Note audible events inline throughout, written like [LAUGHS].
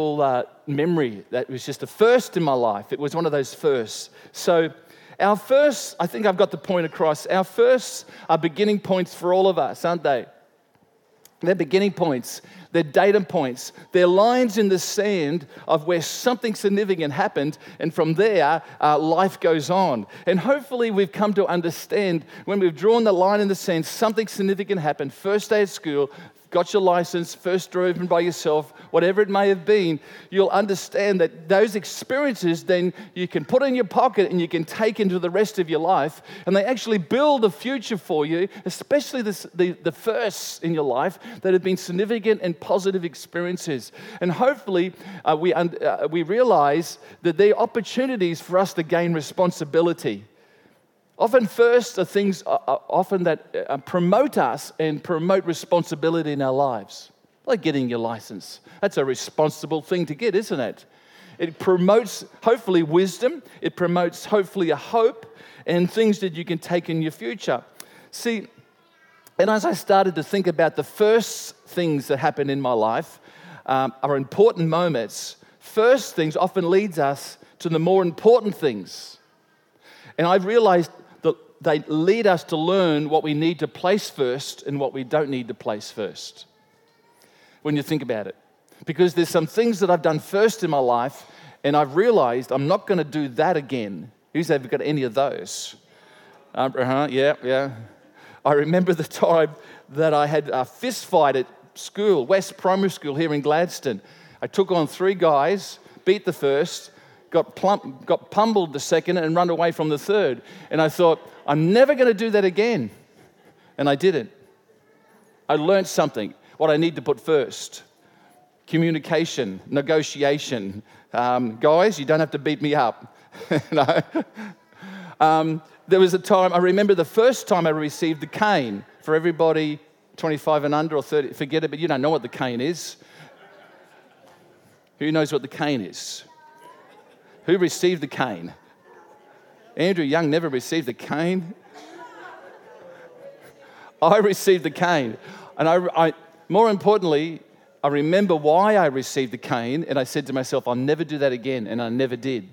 uh, memory that was just a first in my life. It was one of those firsts. So, our first, I think I've got the point across. Our firsts are beginning points for all of us, aren't they? They're beginning points, they're data points, they're lines in the sand of where something significant happened, and from there, uh, life goes on. And hopefully, we've come to understand when we've drawn the line in the sand, something significant happened. First day at school, got your license, first driven by yourself, whatever it may have been, you'll understand that those experiences then you can put in your pocket and you can take into the rest of your life. And they actually build a future for you, especially the, the, the firsts in your life that have been significant and positive experiences. And hopefully, uh, we, uh, we realize that they're opportunities for us to gain responsibility. Often, first are things uh, uh, often that uh, promote us and promote responsibility in our lives, like getting your license. That's a responsible thing to get, isn't it? It promotes, hopefully, wisdom. It promotes, hopefully, a hope and things that you can take in your future. See, and as I started to think about the first things that happen in my life um, are important moments, first things often leads us to the more important things. And I realized they lead us to learn what we need to place first and what we don't need to place first. When you think about it. Because there's some things that I've done first in my life, and I've realized I'm not going to do that again. Who's ever got any of those? Um, uh-huh, yeah, yeah. I remember the time that I had a fist fight at school, West Primary School here in Gladstone. I took on three guys, beat the first, got, plump, got pummeled the second, and run away from the third. And I thought, I'm never going to do that again. And I didn't. I learned something, what I need to put first communication, negotiation. Um, guys, you don't have to beat me up. [LAUGHS] no. Um, there was a time, I remember the first time I received the cane for everybody 25 and under or 30, forget it, but you don't know what the cane is. Who knows what the cane is? Who received the cane? Andrew Young never received the cane. I received the cane. And I, I, more importantly, I remember why I received the cane, and I said to myself, I'll never do that again, and I never did.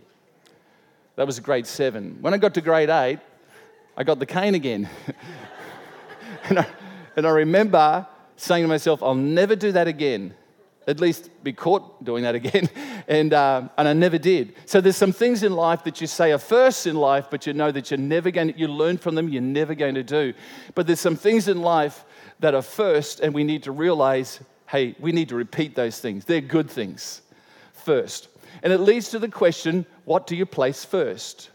That was grade seven. When I got to grade eight, I got the cane again. [LAUGHS] and, I, and I remember saying to myself, I'll never do that again at least be caught doing that again. [LAUGHS] and, uh, and I never did. So there's some things in life that you say are first in life, but you know that you're never going to, you learn from them, you're never going to do. But there's some things in life that are first, and we need to realize, hey, we need to repeat those things. They're good things first. And it leads to the question, what do you place first?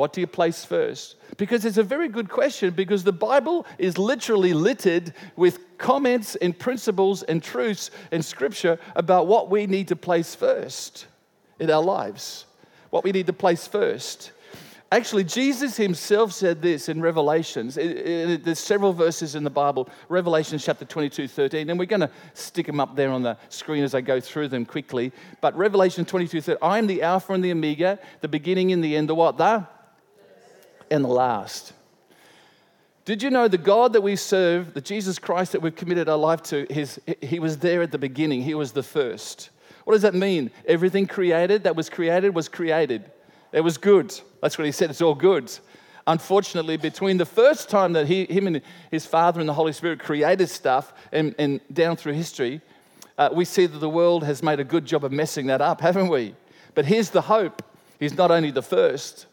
What do you place first? Because it's a very good question because the Bible is literally littered with comments and principles and truths and scripture about what we need to place first in our lives, what we need to place first. Actually, Jesus himself said this in Revelations. there's several verses in the Bible, Revelation chapter 22, 13, and we're going to stick them up there on the screen as I go through them quickly. But Revelation 22, 13, I am the Alpha and the Omega, the beginning and the end, the what? The and last. Did you know the God that we serve, the Jesus Christ that we've committed our life to, his, he was there at the beginning. He was the first. What does that mean? Everything created that was created was created. It was good. That's what he said. It's all good. Unfortunately, between the first time that he, him and his Father and the Holy Spirit created stuff and, and down through history, uh, we see that the world has made a good job of messing that up, haven't we? But here's the hope He's not only the first,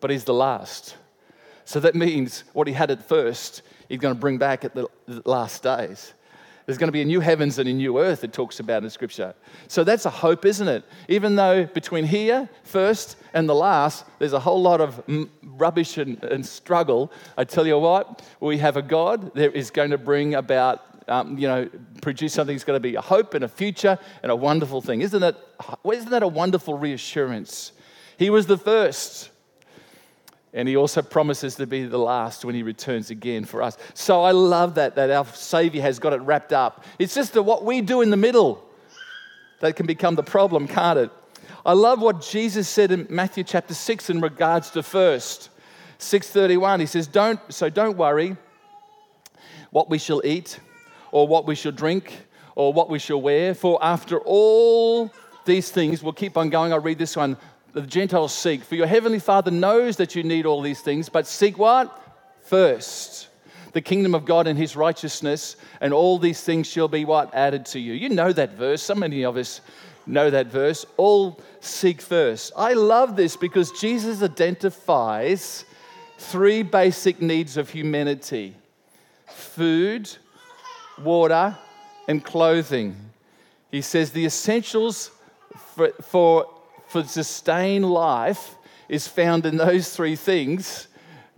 but He's the last. So that means what he had at first, he's going to bring back at the last days. There's going to be a new heavens and a new earth, it talks about in Scripture. So that's a hope, isn't it? Even though between here, first, and the last, there's a whole lot of rubbish and, and struggle, I tell you what, we have a God that is going to bring about um, you know, produce something that's going to be a hope and a future and a wonderful thing. Isn't that, isn't that a wonderful reassurance? He was the first. And he also promises to be the last when he returns again for us. So I love that, that our Savior has got it wrapped up. It's just that what we do in the middle that can become the problem, can't it? I love what Jesus said in Matthew chapter 6 in regards to first. 631, he says, Don't so don't worry what we shall eat, or what we shall drink, or what we shall wear. For after all these things, we'll keep on going. I'll read this one. The Gentiles seek. For your heavenly Father knows that you need all these things, but seek what? First. The kingdom of God and his righteousness, and all these things shall be what? Added to you. You know that verse. So many of us know that verse. All seek first. I love this because Jesus identifies three basic needs of humanity food, water, and clothing. He says the essentials for, for, for sustain life is found in those three things.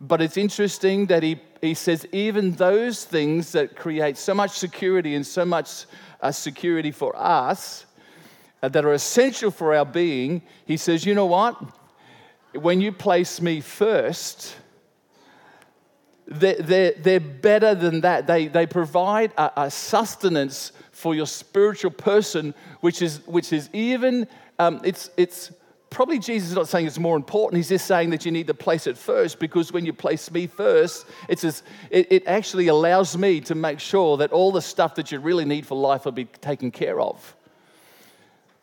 But it's interesting that he, he says even those things that create so much security and so much uh, security for us uh, that are essential for our being, he says, you know what? When you place me first, they're, they're, they're better than that. They, they provide a, a sustenance for your spiritual person, which is, which is even, um, it's, it's probably Jesus is not saying it's more important. He's just saying that you need to place it first because when you place me first, it's as, it, it actually allows me to make sure that all the stuff that you really need for life will be taken care of.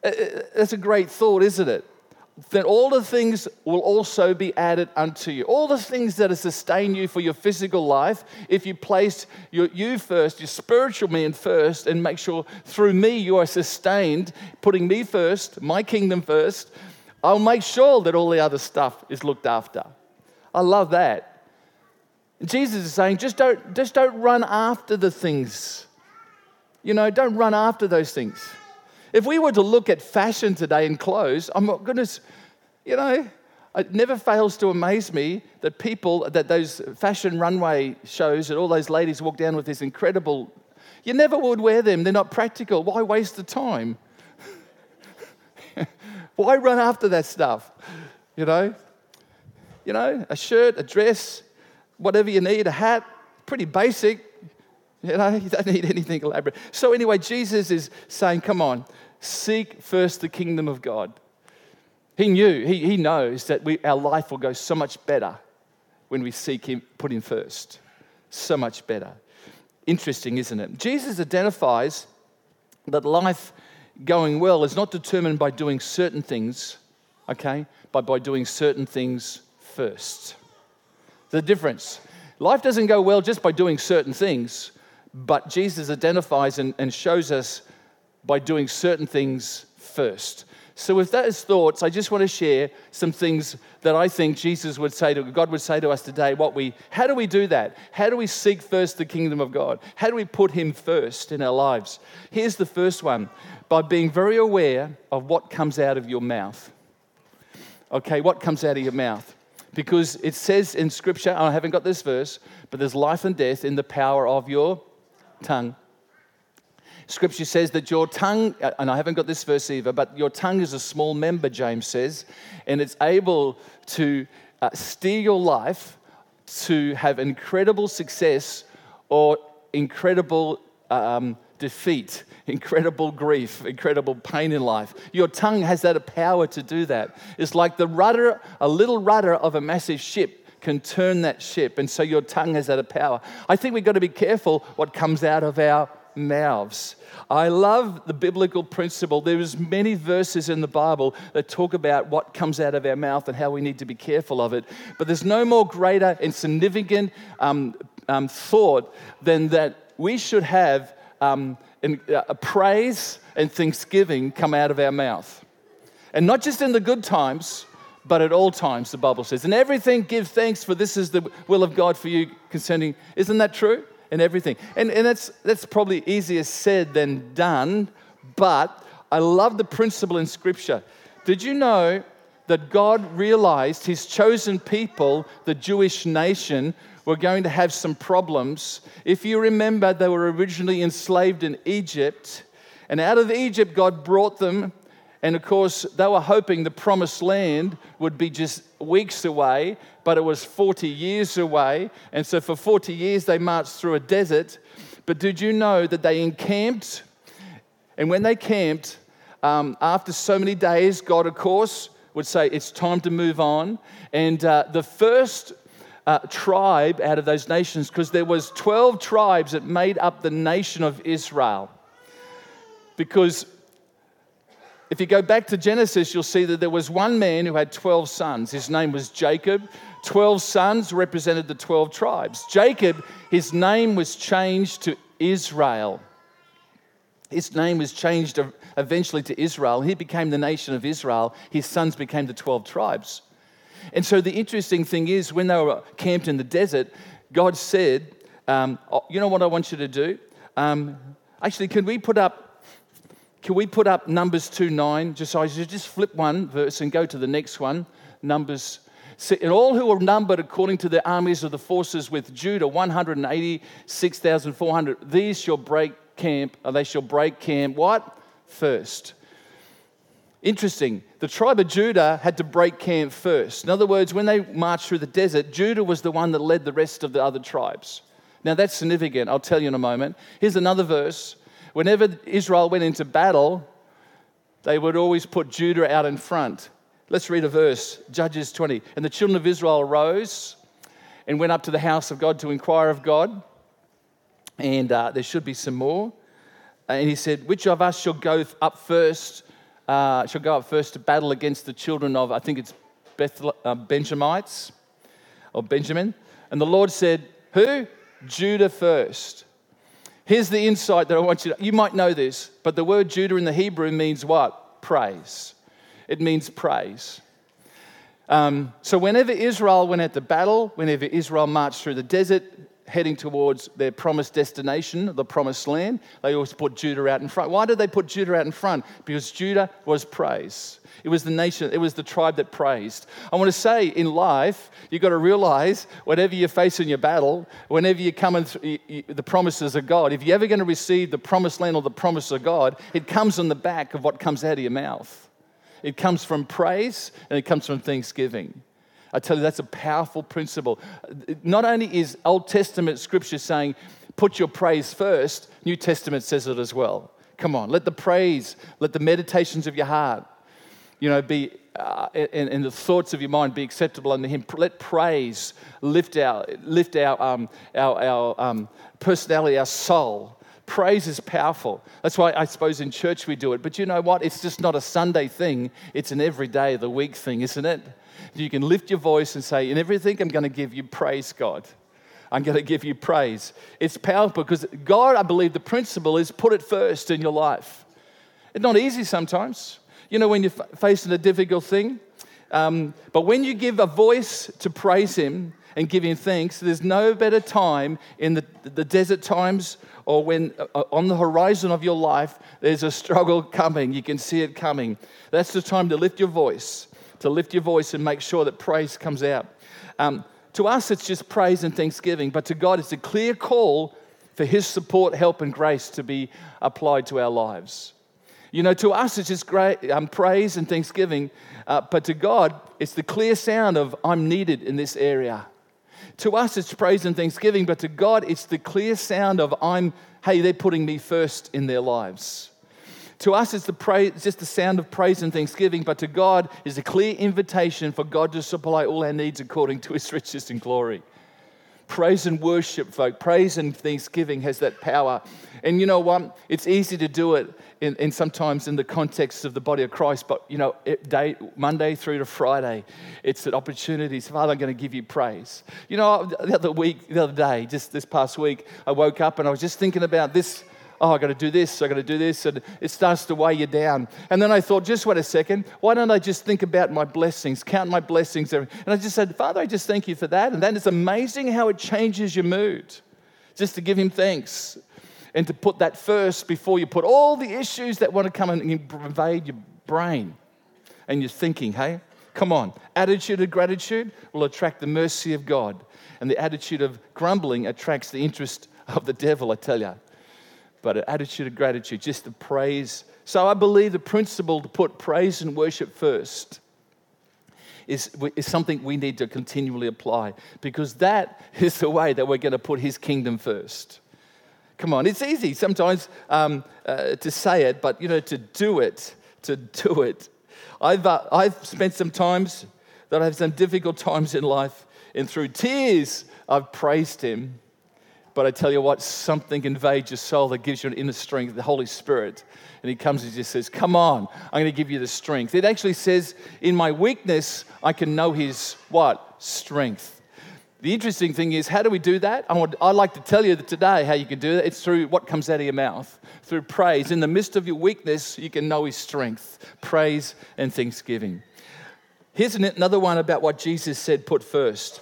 That's a great thought, isn't it? Then all the things will also be added unto you. All the things that sustain you for your physical life, if you place your, you first, your spiritual man first, and make sure through me you are sustained, putting me first, my kingdom first, I'll make sure that all the other stuff is looked after. I love that. Jesus is saying, just don't, just don't run after the things. You know, don't run after those things. If we were to look at fashion today in clothes, I'm not goodness, you know, it never fails to amaze me that people, that those fashion runway shows, that all those ladies walk down with this incredible, you never would wear them. They're not practical. Why waste the time? [LAUGHS] Why run after that stuff? You know? You know, a shirt, a dress, whatever you need, a hat, pretty basic. You know, you don't need anything elaborate. So, anyway, Jesus is saying, come on, seek first the kingdom of God. He knew, he, he knows that we, our life will go so much better when we seek Him, put Him first. So much better. Interesting, isn't it? Jesus identifies that life going well is not determined by doing certain things, okay, but by doing certain things first. The difference. Life doesn't go well just by doing certain things, but Jesus identifies and, and shows us by doing certain things first. So, with those thoughts, I just want to share some things that I think Jesus would say to God would say to us today. What we, how do we do that? How do we seek first the kingdom of God? How do we put Him first in our lives? Here's the first one: by being very aware of what comes out of your mouth. Okay, what comes out of your mouth? Because it says in Scripture, I haven't got this verse, but there's life and death in the power of your tongue. Scripture says that your tongue, uh, and I haven't got this verse either, but your tongue is a small member, James says, and it's able to uh, steer your life to have incredible success or incredible um, defeat, incredible grief, incredible pain in life. Your tongue has that power to do that. It's like the rudder, a little rudder of a massive ship can turn that ship. And so your tongue has that power. I think we've got to be careful what comes out of our mouths. I love the biblical principle. There's many verses in the Bible that talk about what comes out of our mouth and how we need to be careful of it. But there's no more greater and significant um, um, thought than that we should have um, in, uh, praise and thanksgiving come out of our mouth. And not just in the good times, but at all times, the Bible says. And everything give thanks, for this is the will of God for you concerning. Isn't that true? and everything. And, and that's, that's probably easier said than done, but I love the principle in Scripture. Did you know that God realized his chosen people, the Jewish nation, were going to have some problems? If you remember, they were originally enslaved in Egypt, and out of Egypt, God brought them and of course, they were hoping the promised land would be just weeks away, but it was 40 years away. And so for 40 years, they marched through a desert. But did you know that they encamped? And when they camped, um, after so many days, God, of course, would say, It's time to move on. And uh, the first uh, tribe out of those nations, because there was 12 tribes that made up the nation of Israel. Because if you go back to Genesis, you'll see that there was one man who had 12 sons. His name was Jacob. 12 sons represented the 12 tribes. Jacob, his name was changed to Israel. His name was changed eventually to Israel. He became the nation of Israel. His sons became the 12 tribes. And so the interesting thing is, when they were camped in the desert, God said, um, oh, You know what I want you to do? Um, actually, can we put up can we put up Numbers 2 9? Just, so just flip one verse and go to the next one. Numbers. And all who were numbered according to the armies of the forces with Judah, 186,400, these shall break camp, or they shall break camp. What? First. Interesting. The tribe of Judah had to break camp first. In other words, when they marched through the desert, Judah was the one that led the rest of the other tribes. Now that's significant. I'll tell you in a moment. Here's another verse Whenever Israel went into battle, they would always put Judah out in front. Let's read a verse, Judges 20. And the children of Israel arose and went up to the house of God to inquire of God. And uh, there should be some more. And he said, Which of us shall go up first? Uh, shall go up first to battle against the children of, I think it's uh, Benjamites or Benjamin. And the Lord said, Who? Judah first. Here's the insight that I want you to, you might know this, but the word Judah in the Hebrew means what? Praise. It means praise. Um, so whenever Israel went at the battle, whenever Israel marched through the desert, heading towards their promised destination, the promised land, they always put Judah out in front. Why did they put Judah out in front? Because Judah was praise. It was the nation, it was the tribe that praised. I want to say in life, you've got to realize whatever you're facing your battle, whenever you're coming through the promises of God, if you're ever going to receive the promised land or the promise of God, it comes on the back of what comes out of your mouth. It comes from praise and it comes from thanksgiving. I tell you, that's a powerful principle. Not only is Old Testament scripture saying, put your praise first, New Testament says it as well. Come on, let the praise, let the meditations of your heart, you know, be uh, and, and, the thoughts of your mind be acceptable unto Him. Let praise lift our lift our um, our, our um, personality, our soul. Praise is powerful. That's why I suppose in church we do it. But you know what? It's just not a Sunday thing. It's an everyday of the week thing, isn't it? You can lift your voice and say, "In everything, I'm going to give you praise, God." I'm going to give you praise. It's powerful because God, I believe, the principle is put it first in your life. It's not easy sometimes you know, when you're facing a difficult thing. Um, but when you give a voice to praise Him and give Him thanks, there's no better time in the, the desert times or when uh, on the horizon of your life there's a struggle coming. You can see it coming. That's the time to lift your voice, to lift your voice and make sure that praise comes out. Um, to us, it's just praise and thanksgiving, but to God, it's a clear call for His support, help, and grace to be applied to our lives. You know, to us, it's just great um, praise and thanksgiving, uh, but to God, it's the clear sound of, I'm needed in this area. To us, it's praise and thanksgiving, but to God, it's the clear sound of, I'm, hey, they're putting me first in their lives. To us, it's, the just the sound of praise and thanksgiving, but to God is a clear invitation for God to supply all our needs according to his riches and glory. Praise and worship, folk. Praise and thanksgiving has that power. And you know what? It's easy to do it in, in, sometimes in the context of the body of Christ, but you know, day, Monday through to Friday, it's an opportunity. Father, I'm going to give you praise. You know, the other week, the other day, just this past week, I woke up and I was just thinking about this oh, I got to do this, I got to do this, and it starts to weigh you down. And then I thought, just wait a second, why don't I just think about my blessings, count my blessings? And I just said, Father, I just thank you for that. And that is amazing how it changes your mood, just to give Him thanks and to put that first before you put all the issues that want to come and invade your brain and your thinking, hey? Come on. Attitude of gratitude will attract the mercy of God. And the attitude of grumbling attracts the interest of the devil, I tell you but an attitude of gratitude, just to praise. So I believe the principle to put praise and worship first is, is something we need to continually apply because that [LAUGHS] is the way that we're going to put His kingdom first. Come on, it's easy sometimes um, uh, to say it, but you know, to do it, to do it. I've, uh, I've spent some times that I've some difficult times in life, and through tears, I've praised Him But I tell you what, something invades your soul that gives you an inner strength, the Holy Spirit. And he comes and just says, Come on, I'm going to give you the strength. It actually says, In my weakness, I can know his what? Strength. The interesting thing is, how do we do that? I would, I'd like to tell you that today how you can do that. It's through what comes out of your mouth, through praise. In the midst of your weakness, you can know his strength, praise and thanksgiving. Here's another one about what Jesus said put first.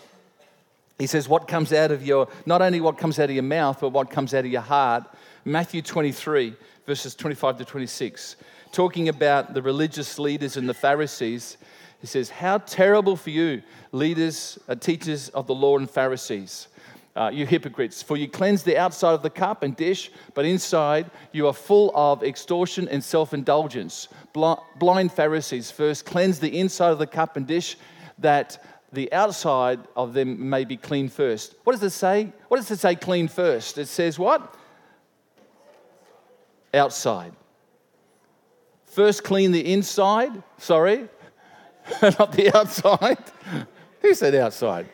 He says, What comes out of your, not only what comes out of your mouth, but what comes out of your heart. Matthew 23, verses 25 to 26, talking about the religious leaders and the Pharisees. He says, How terrible for you, leaders, uh, teachers of the law and Pharisees, uh, you hypocrites, for you cleanse the outside of the cup and dish, but inside you are full of extortion and self indulgence. Blind Pharisees, first cleanse the inside of the cup and dish, that the outside of them may be clean first. What does it say? What does it say clean first? It says what? Outside. First clean the inside, sorry, [LAUGHS] not the outside. [LAUGHS] Who said outside?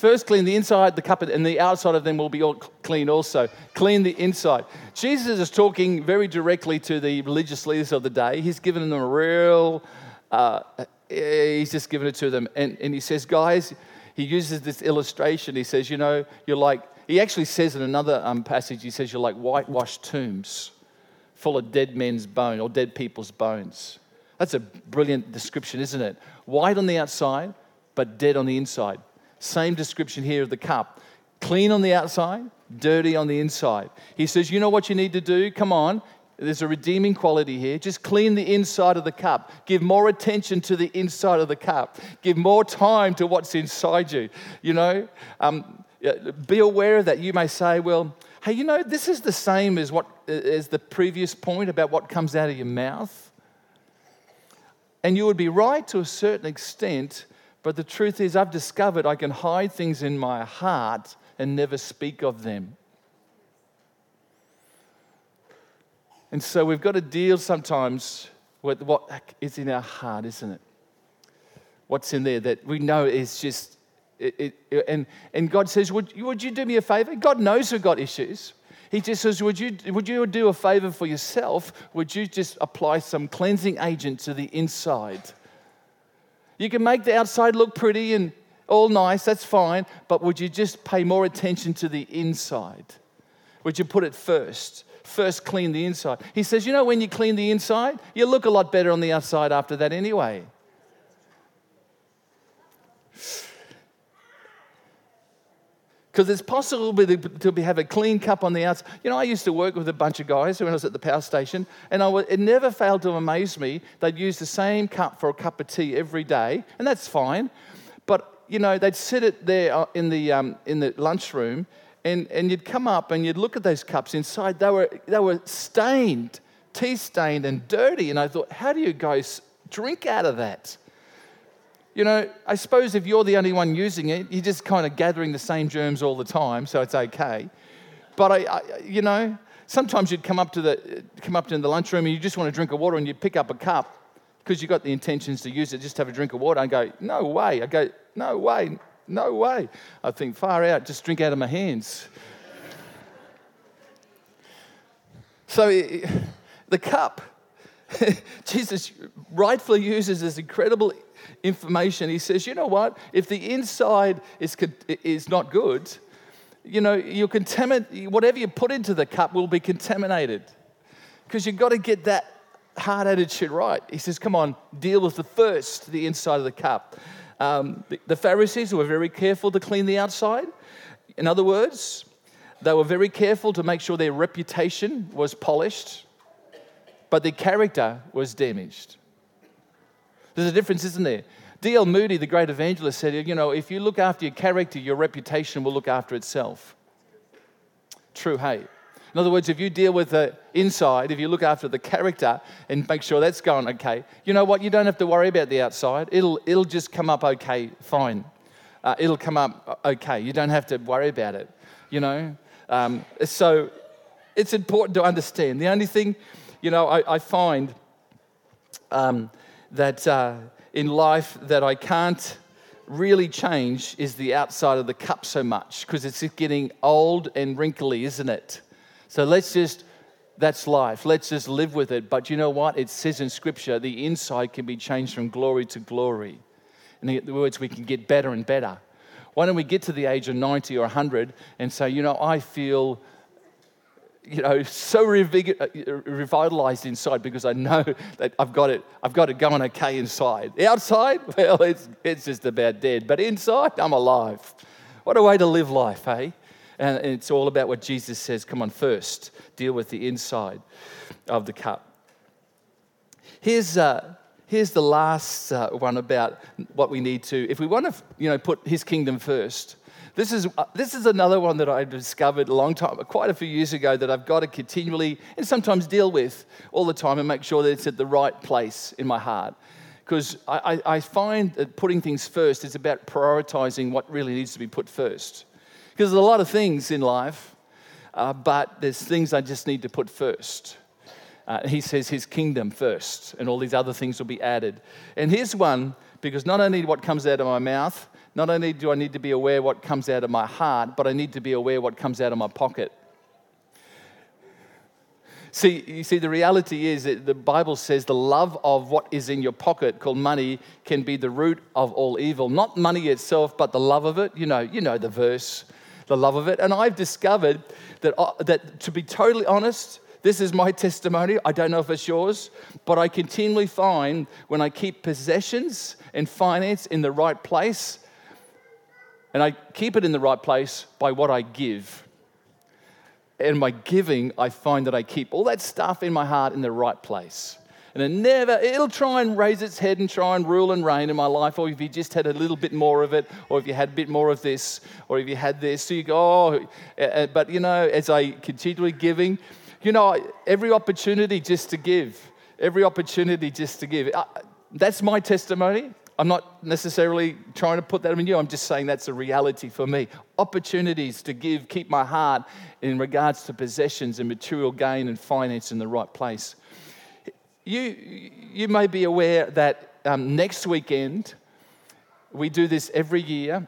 First, clean the inside, the cup, and the outside of them will be all clean also. Clean the inside. Jesus is talking very directly to the religious leaders of the day. He's given them a real, uh, he's just given it to them. And, and he says, guys, he uses this illustration. He says, you know, you're like, he actually says in another um, passage, he says, you're like whitewashed tombs full of dead men's bone or dead people's bones. That's a brilliant description, isn't it? White on the outside, but dead on the inside. Same description here of the cup. Clean on the outside, dirty on the inside. He says, You know what you need to do? Come on. There's a redeeming quality here. Just clean the inside of the cup. Give more attention to the inside of the cup. Give more time to what's inside you. You know, um, be aware of that. You may say, well, hey, you know, this is the same as what as the previous point about what comes out of your mouth. And you would be right to a certain extent, but the truth is, I've discovered I can hide things in my heart and never speak of them. And so we've got to deal sometimes with what is in our heart, isn't it? What's in there that we know is just, it, it, and, and God says, would, would you do me a favor? God knows we've got issues. He just says, would you, would you do a favor for yourself? Would you just apply some cleansing agent to the inside? You can make the outside look pretty and all nice, that's fine, but would you just pay more attention to the inside? Would you put it first? First, clean the inside. He says, you know, when you clean the inside, you look a lot better on the outside after that anyway. Because it's possible to have a clean cup on the outside. You know, I used to work with a bunch of guys when I was at the power station, and it never failed to amaze me. They'd use the same cup for a cup of tea every day, and that's fine. But, you know, they'd sit it there uh, in the, um, in the lunchroom, and, and you'd come up and you'd look at those cups inside. They were, they were stained, tea stained and dirty. And I thought, how do you guys drink out of that? You know, I suppose if you're the only one using it, you're just kind of gathering the same germs all the time, so it's okay. But I, I you know, sometimes you'd come up to the come up to the lunchroom and you just want to drink a water and you pick up a cup because you've got the intentions to use it, just have a drink of water. and go, no way. I go, no way, no way. I think, far out, just drink out of my hands. so the cup, [LAUGHS] Jesus rightfully uses this incredible information. He says, you know what? If the inside is, is not good, you know, you contaminate, whatever you put into the cup will be contaminated. Because you've got to get that hard attitude right. He says, come on, deal with the first, the inside of the cup. Um, the, the Pharisees were very careful to clean the outside. In other words, they were very careful to make sure their reputation was polished, but their character was damaged. There's a difference, isn't there? D.L. Moody, the great evangelist, said, You know, if you look after your character, your reputation will look after itself. True hate. In other words, if you deal with the inside, if you look after the character and make sure that's going okay, you know what? You don't have to worry about the outside. It'll, it'll just come up okay, fine. Uh, it'll come up okay. You don't have to worry about it, you know? Um, so it's important to understand. The only thing, you know, I, I find um, that uh, in life that I can't really change is the outside of the cup so much because it's getting old and wrinkly, isn't it? So let's just, that's life. Let's just live with it. But you know what? It says in Scripture the inside can be changed from glory to glory. In other words, we can get better and better. Why don't we get to the age of 90 or 100 and say, you know, I feel you know, so revitalized inside because I know [LAUGHS] that I've got it, I've got it going okay inside. Outside, [LAUGHS] well, it's, it's just about dead. But inside, I'm alive. What a way to live life, eh? And it's all about what Jesus says come on, first, deal with the inside of the cup. Here's, uh, here's the last uh, one about what we need to, if we want to, you know, put his kingdom first, this is, uh, this is another one that I discovered a long time, quite a few years ago, that I've got to continually and sometimes deal with all the time and make sure that it's at the right place in my heart. Because I, I, I find that putting things first is about prioritizing what really needs to be put first. Because there's a lot of things in life, uh, but there's things I just need to put first. Uh, he says his kingdom first, and all these other things will be added. And here's one because not only what comes out of my mouth, not only do I need to be aware what comes out of my heart, but I need to be aware what comes out of my pocket. See, you see, the reality is that the Bible says the love of what is in your pocket, called money, can be the root of all evil. Not money itself, but the love of it. You know, you know the verse, the love of it. And I've discovered that, uh, that to be totally honest, this is my [LAUGHS] testimony. I don't know if it's yours, but I continually find when I keep possessions and finance in the right place, and I keep it in the right place by what I give. And my giving, I find that I keep all that stuff in my heart in the right place. And it never, it'll try and raise its head and try and rule and reign in my life. Or if you just had a little bit more of it, or if you had a bit more of this, or if you had this, so you go, oh, uh, uh, but you know, as I continually giving, you know, every opportunity just to give, every opportunity just to give. That's my testimony. I'm not necessarily trying to put that on you. I'm just saying that's a reality for me. Opportunities to give, keep my heart in regards to possessions and material gain and finance in the right place. You, you may be aware that um, next weekend, we do this every year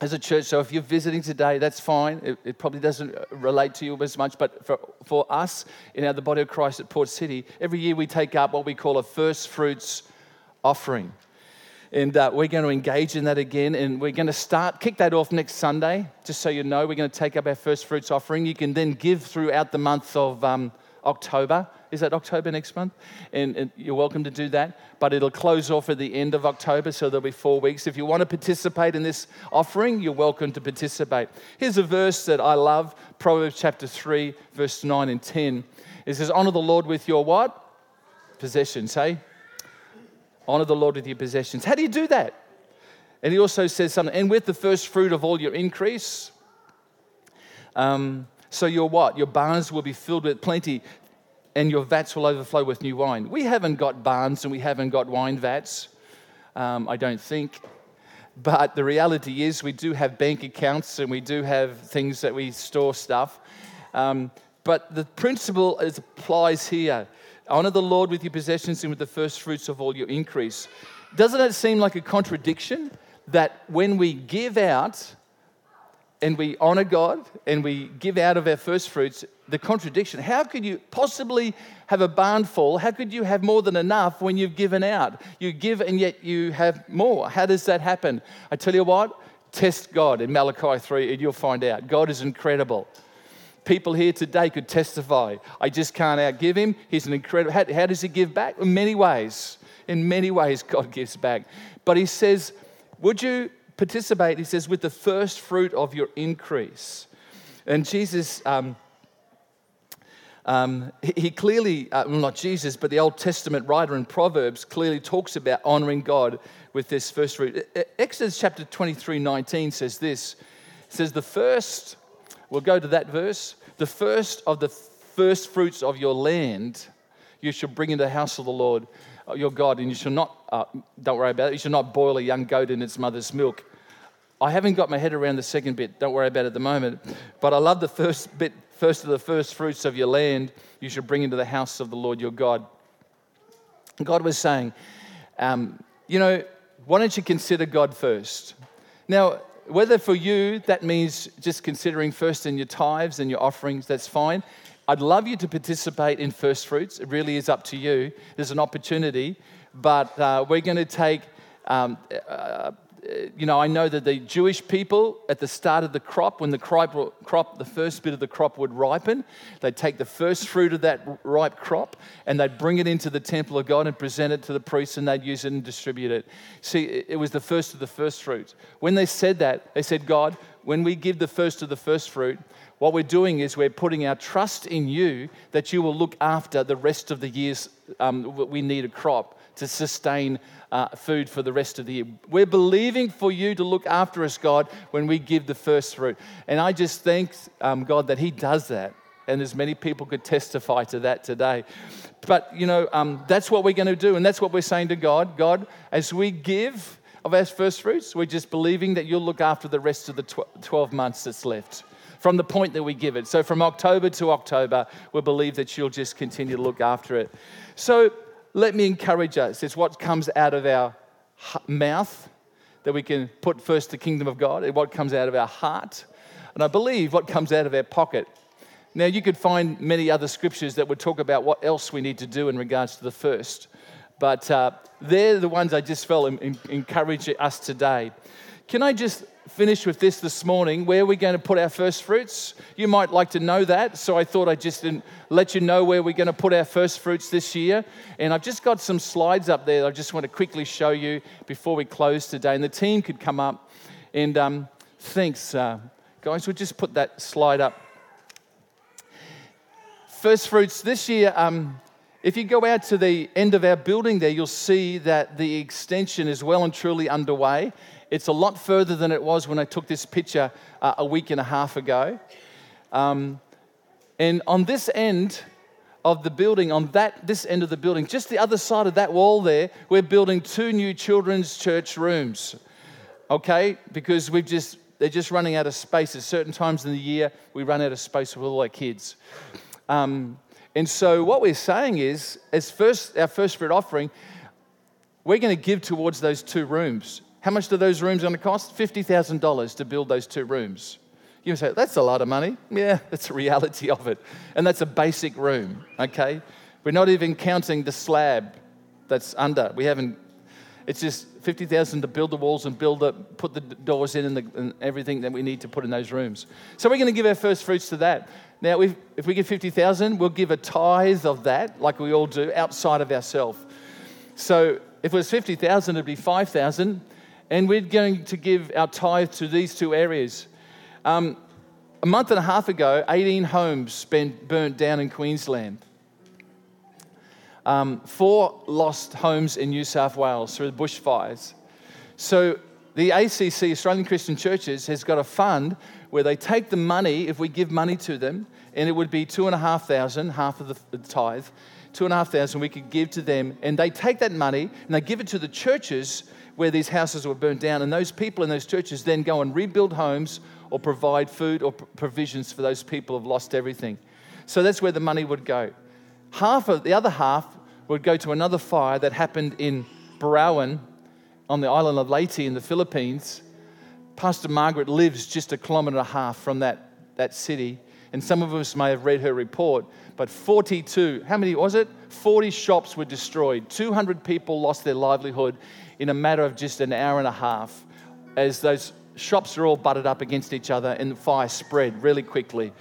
as a church. So if you're visiting today, that's fine. It, it, probably doesn't relate to you as much. But for, for us in our, the body of Christ at Port City, every year we take up what we call a first fruits offering. And uh, we're going to engage in that again. And we're going to start, kick that off next Sunday, just so you know. We're going to take up our first fruits offering. You can then give throughout the month of um, October. Is that October next month? And, and, you're welcome to do that. But it'll close off at the end of October, so there'll be four weeks. If you want to participate in this offering, you're welcome to participate. Here's a verse that I love Proverbs chapter 3, verse 9 and 10. It says, Honor the Lord with your what? Possessions, hey? Honor the Lord with your possessions. How do you do that? And he also says something, and with the first fruit of all your increase. Um, so your what? Your barns will be filled with plenty, and your vats will overflow with new wine. We haven't got barns and we haven't got wine vats, um, I don't think. But the reality is, we do have bank accounts and we do have things that we store stuff. Um, but the principle is, applies here. Honor the Lord with your possessions and with the first fruits of all your increase. Doesn't it seem like a contradiction that when we give out and we honor God and we give out of our first fruits, the contradiction, how could you possibly have a barn full? How could you have more than enough when you've given out? You give and yet you have more. How does that happen? I tell you what, test God in Malachi 3 and you'll find out. God is incredible people here today could testify. I just can't outgive him. He's an incredible. How, how does he give back? In many ways. In many ways, God gives back. But he says, Would you participate? He says, with the first fruit of your increase. And Jesus, um, um, he clearly, uh, well, not Jesus, but the Old Testament writer in Proverbs clearly talks about honoring God with this first fruit. Exodus chapter 23 19 says this. Says, The first We'll go to that verse. The first of the first fruits of your land you shall bring into the house of the Lord your God, and you shall not, uh, don't worry about it, you shall not boil a young goat in its mother's milk. I haven't got my head around the second bit, don't worry about it at the moment. But I love the first bit, first of the first fruits of your land you should bring into the house of the Lord your God. God was saying, um, you know, why don't you consider God first? Now, whether for you that means just considering first in your tithes and your offerings, that's fine. I'd love you to participate in first fruits. It really is up to you. There's an opportunity, but uh, we're going to take um, uh, you know, I know that the Jewish people at the start of the crop, when the crop, crop, the first bit of the crop would ripen, they'd take the first fruit of that ripe crop and they'd bring it into the temple of God and present it to the priests and they'd use it and distribute it. See, it was the first of the first fruits. When they said that, they said, God, when we give the first of the first fruit, what we're doing is we're putting our trust in you that you will look after the rest of the years um, we need a crop to sustain uh, food for the rest of the year. We're believing for you to look after us, God, when we give the first fruit. And I just thank um, God that He does that. And as many people could testify to that today. But, you know, um, that's what we're going to do. And that's what we're saying to God God, as we give of our first fruits, we're just believing that you'll look after the rest of the 12 months that's left from the point that we give it. So from October to October, we believe that you'll just continue to look after it. So let me encourage us. It's what comes out of our mouth that we can put first the kingdom of God, and what comes out of our heart. And I believe what comes out of our pocket. Now, you could find many other scriptures that would talk about what else we need to do in regards to the first. But uh, they're the ones I just felt encourage us today. Can I just finish with this this morning? Where are we going to put our first fruits? You might like to know that, so I thought I'd just let you know where we're going to put our first fruits this year. And I've just got some slides up there I just want to quickly show you before we close today. And the team could come up. And um, thanks, uh, guys. We'll just put that slide up. First fruits this year. Um, if you go out to the end of our building there, you'll see that the extension is well and truly underway. It's a lot further than it was when I took this picture uh, a week and a half ago. Um, and on this end of the building, on that this end of the building, just the other side of that wall there, we're building two new children's church rooms. Okay, because we've just they're just running out of space. At certain times in the year, we run out of space with all our kids. Um, and so what we're saying is, as first our first fruit offering, we're going to give towards those two rooms. How much do those rooms going to cost? $50,000 to build those two rooms. You say, that's a lot of money. Yeah, [LAUGHS] that's the reality of it. And that's a basic room, okay? We're not even counting the slab that's under. We haven't, it's just 50,000 to build the walls and build the, put the doors in and, the, and everything that we need to put in those rooms. So we're going to give our first fruits to that. Now, if, if we give 50,000, we'll give a tithe of that, like we all do, outside of ourselves. So if it was 50,000, it'd be 5,000 and we're going to give our tithe to these two areas. Um, a month and a half ago, 18 homes been burnt down in Queensland. Um, four lost homes in New South Wales through the bushfires. So the ACC, Australian Christian Churches, has got a fund where they take the money, if we give money to them, and it would be two and a half thousand, half of the tithe, two and a half thousand we could give to them, and they take that money and they give it to the churches where these houses were burnt down. And those people in those churches then go and rebuild homes or provide food or provisions for those people who've lost everything. So that's where the money would go. Half of the other half would go to another fire that happened in Burauen on the island of Leyte in the Philippines. Pastor Margaret lives just a kilometre and a half from that, that city. And some of us may have read her report, but 42, how many was it? 40 shops were destroyed. 200 people lost their livelihood in a matter of just an hour and a half as those shops are all butted up against each other and the fire spread really quickly.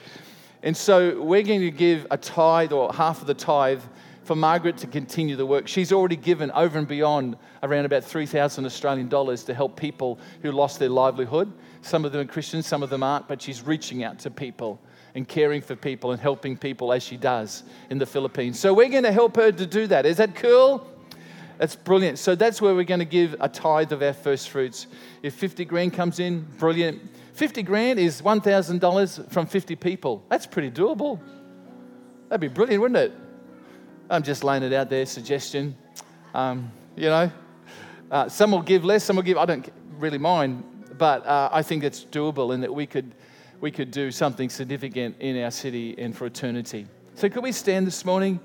And so we're going to give a tithe or half of the tithe for Margaret to continue the work. She's already given over and beyond around about 3,000 Australian dollars to help people who lost their livelihood. Some of them are Christians, some of them aren't, but she's reaching out to people and caring for people and helping people as she does in the Philippines. So we're going to help her to do that. Is that cool? That's brilliant. So that's where we're going to give a tithe of our first fruits. If 50 grand comes in, brilliant. 50 grand is $1,000 from 50 people. That's pretty doable. That'd be brilliant, wouldn't it? I'm just laying it out there, suggestion. Um, you know, uh, some will give less, some will give, I don't really mind, but uh, I think it's doable and that we could, we could do something significant in our city and for eternity. So, could we stand this morning?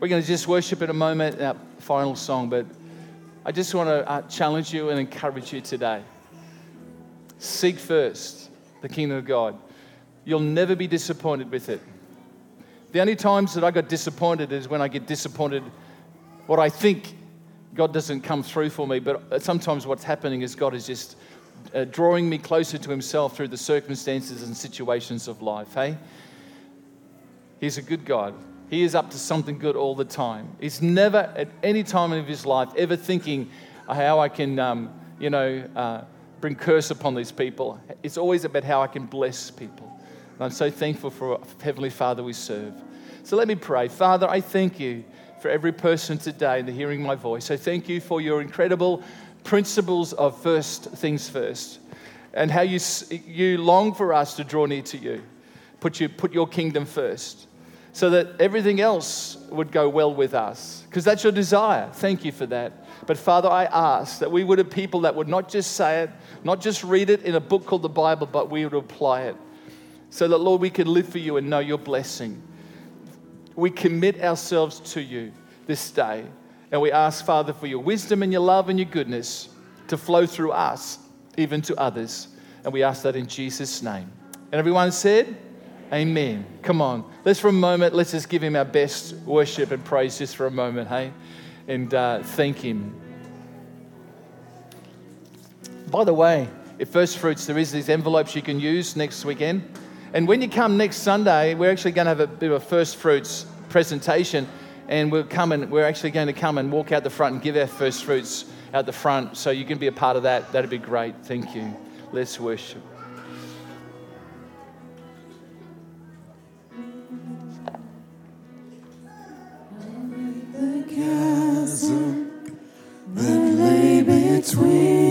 We're going to just worship in a moment, our final song, but I just want to uh, challenge you and encourage you today. Seek first the kingdom of God. You'll never be disappointed with it. The only times that I got disappointed is when I get disappointed what I think God doesn't come through for me, but sometimes what's happening is God is just uh, drawing me closer to Himself through the circumstances and situations of life. Hey? He's a good God. He is up to something good all the time. He's never at any time of his life ever thinking how I can, um, you know, uh, bring curse upon these people. It's always about how I can bless people. And I'm so thankful for Heavenly Father we serve. So let me pray. Father, I thank you for every person today the hearing my voice. I thank you for your incredible principles of first things first and how you, you long for us to draw near to you. Put, you, put your kingdom first so that everything else would go well with us because that's your desire. Thank you for that. But Father, I ask that we would have people that would not just say it, not just read it in a book called the Bible, but we would apply it. So that, Lord, we can live for you and know your blessing. We commit ourselves to you this day. And we ask, Father, for your wisdom and your love and your goodness to flow through us, even to others. And we ask that in Jesus' name. And everyone said, Amen. Come on. Let's for a moment, let's just give him our best worship and praise just for a moment, hey? And uh, thank him. By the way, at First Fruits, there is these envelopes you can use next weekend. And when you come next Sunday, we're actually going to have a bit of a first fruits presentation. And we'll come and we're actually going to come and walk out the front and give our first fruits out the front. So you can be a part of that. That'd be great. Thank you. Let's worship. chasm that lay between.